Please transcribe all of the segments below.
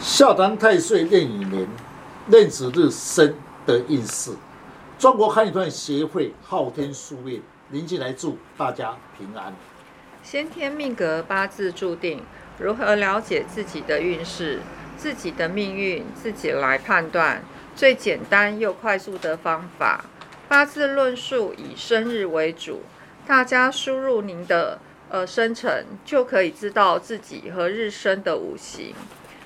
笑谈太岁壬寅年壬子日生的运势。中国汉语团协会昊天书院林进来祝大家平安。先天命格八字注定，如何了解自己的运势、自己的命运，自己来判断。最简单又快速的方法，八字论述以生日为主，大家输入您的呃生辰，就可以知道自己和日生的五行。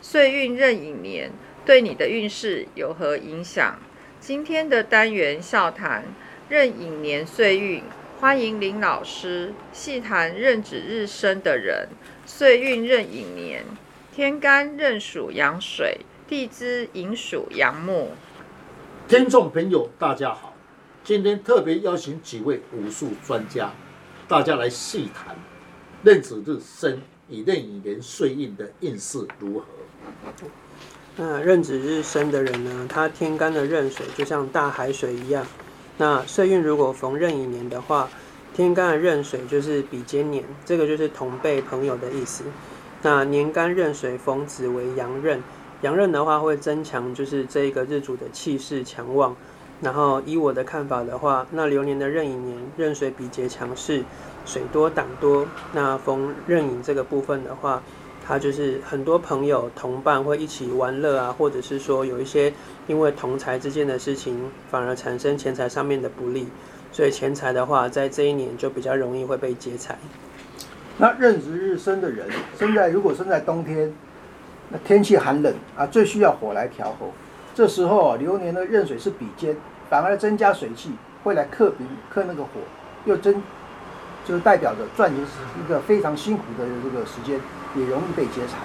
岁运壬寅年对你的运势有何影响？今天的单元笑谈壬寅年岁运，欢迎林老师细谈壬子日生的人。岁运壬寅年，天干壬属阳水，地支寅属阳木。听众朋友，大家好，今天特别邀请几位武术专家，大家来细谈壬子日生以壬寅年岁运的运势如何。那壬子日生的人呢，他天干的壬水就像大海水一样。那岁运如果逢壬寅年的话，天干的壬水就是比肩年，这个就是同辈朋友的意思。那年干壬水逢子为阳刃，阳刃的话会增强就是这一个日主的气势强旺。然后以我的看法的话，那流年的壬寅年壬水比劫强势，水多挡多。那逢壬寅这个部分的话。他就是很多朋友同伴会一起玩乐啊，或者是说有一些因为同财之间的事情，反而产生钱财上面的不利，所以钱财的话，在这一年就比较容易会被劫财。那壬子日生的人，生在如果生在冬天，那天气寒冷啊，最需要火来调和。这时候啊，流年的壬水是比肩，反而增加水气，会来克比克那个火，又增，就代表着赚钱是一个非常辛苦的这个时间。也容易被劫财。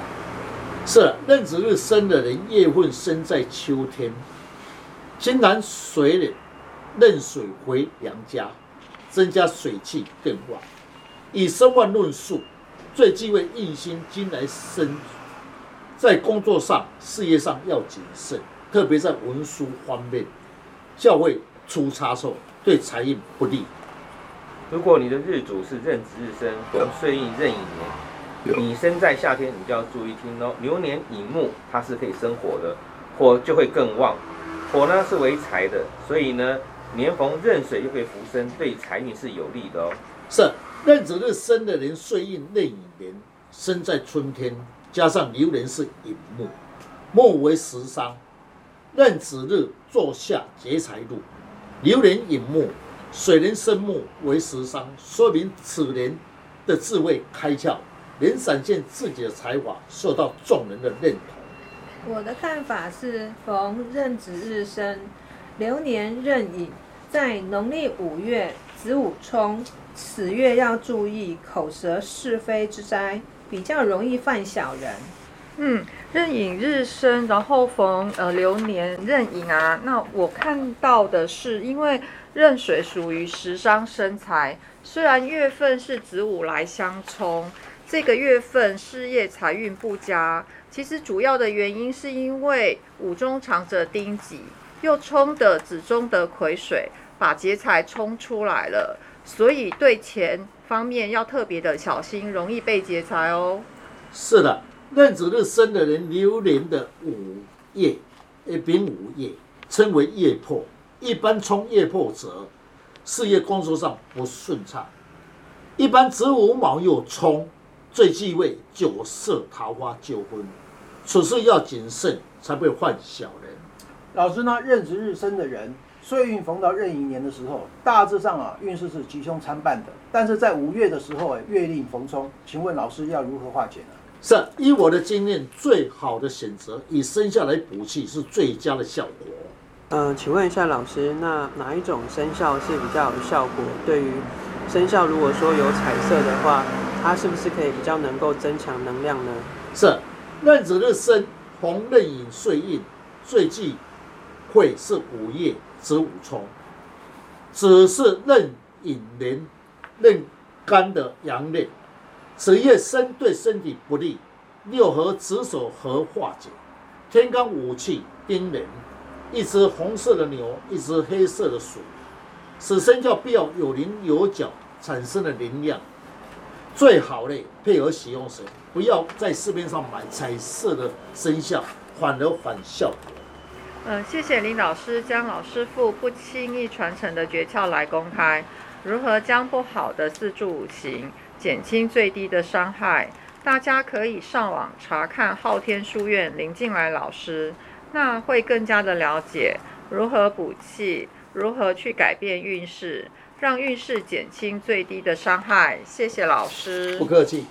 是壬子日生的人，月份生在秋天，金南水里，壬水回娘家，增加水气更旺。以身旺论述，最忌讳印星金来生，在工作上、事业上要谨慎，特别在文书方面，教会出差错，对财运不利。如果你的日主是壬子日生，逢岁运壬寅年。你生在夏天，你就要注意听哦。牛年乙木，它是可以生火的，火就会更旺。火呢是为财的，所以呢，年逢壬水又可以浮生，对财运是有利的哦。是壬子日生的人，岁运壬寅年，生在春天，加上牛年是寅木，木为食伤，壬子日坐下劫财路，流年寅木，水年生木为食伤，说明此年的智慧开窍。能展现自己的才华，受到众人的认同。我的看法是，逢壬子日生，流年壬寅，在农历五月子午冲，此月要注意口舌是非之灾，比较容易犯小人。嗯，壬寅日生，然后逢呃流年壬寅啊，那我看到的是，因为壬水属于食伤生财，虽然月份是子午来相冲。这个月份事业财运不佳，其实主要的原因是因为午中藏着丁己，又冲的子中的癸水，把劫财冲出来了，所以对钱方面要特别的小心，容易被劫财哦。是的，壬子日生的人，流年的午夜，一丙午夜，称为夜破。一般冲夜破者，事业工作上不顺畅；一般子午卯又冲。最忌讳酒色桃花纠纷，此事要谨慎，才不会犯小人。老师呢，壬子日生的人，岁运逢到壬寅年的时候，大致上啊，运势是吉凶参半的。但是在五月的时候，月令逢冲，请问老师要如何化解呢？是，以我的经验，最好的选择以生肖来补气是最佳的效果。嗯，请问一下老师，那哪一种生肖是比较有效果？对于生肖，如果说有彩色的话。它是不是可以比较能够增强能量呢？是，壬子日生，逢壬寅岁印，最忌会是午夜子午冲，只是壬寅年壬干的阳刃，此夜生对身体不利，六合子手合化解，天干五气丁壬，一只红色的牛，一只黑色的鼠，此生叫必要有棱有角，产生的能量。最好的配合使用时，不要在市面上买彩色的生肖，反而反效果。嗯，谢谢林老师将老师傅不轻易传承的诀窍来公开，如何将不好的四柱五行减轻最低的伤害？大家可以上网查看昊天书院林静来老师，那会更加的了解如何补气，如何去改变运势，让运势减轻最低的伤害。谢谢老师不。客气。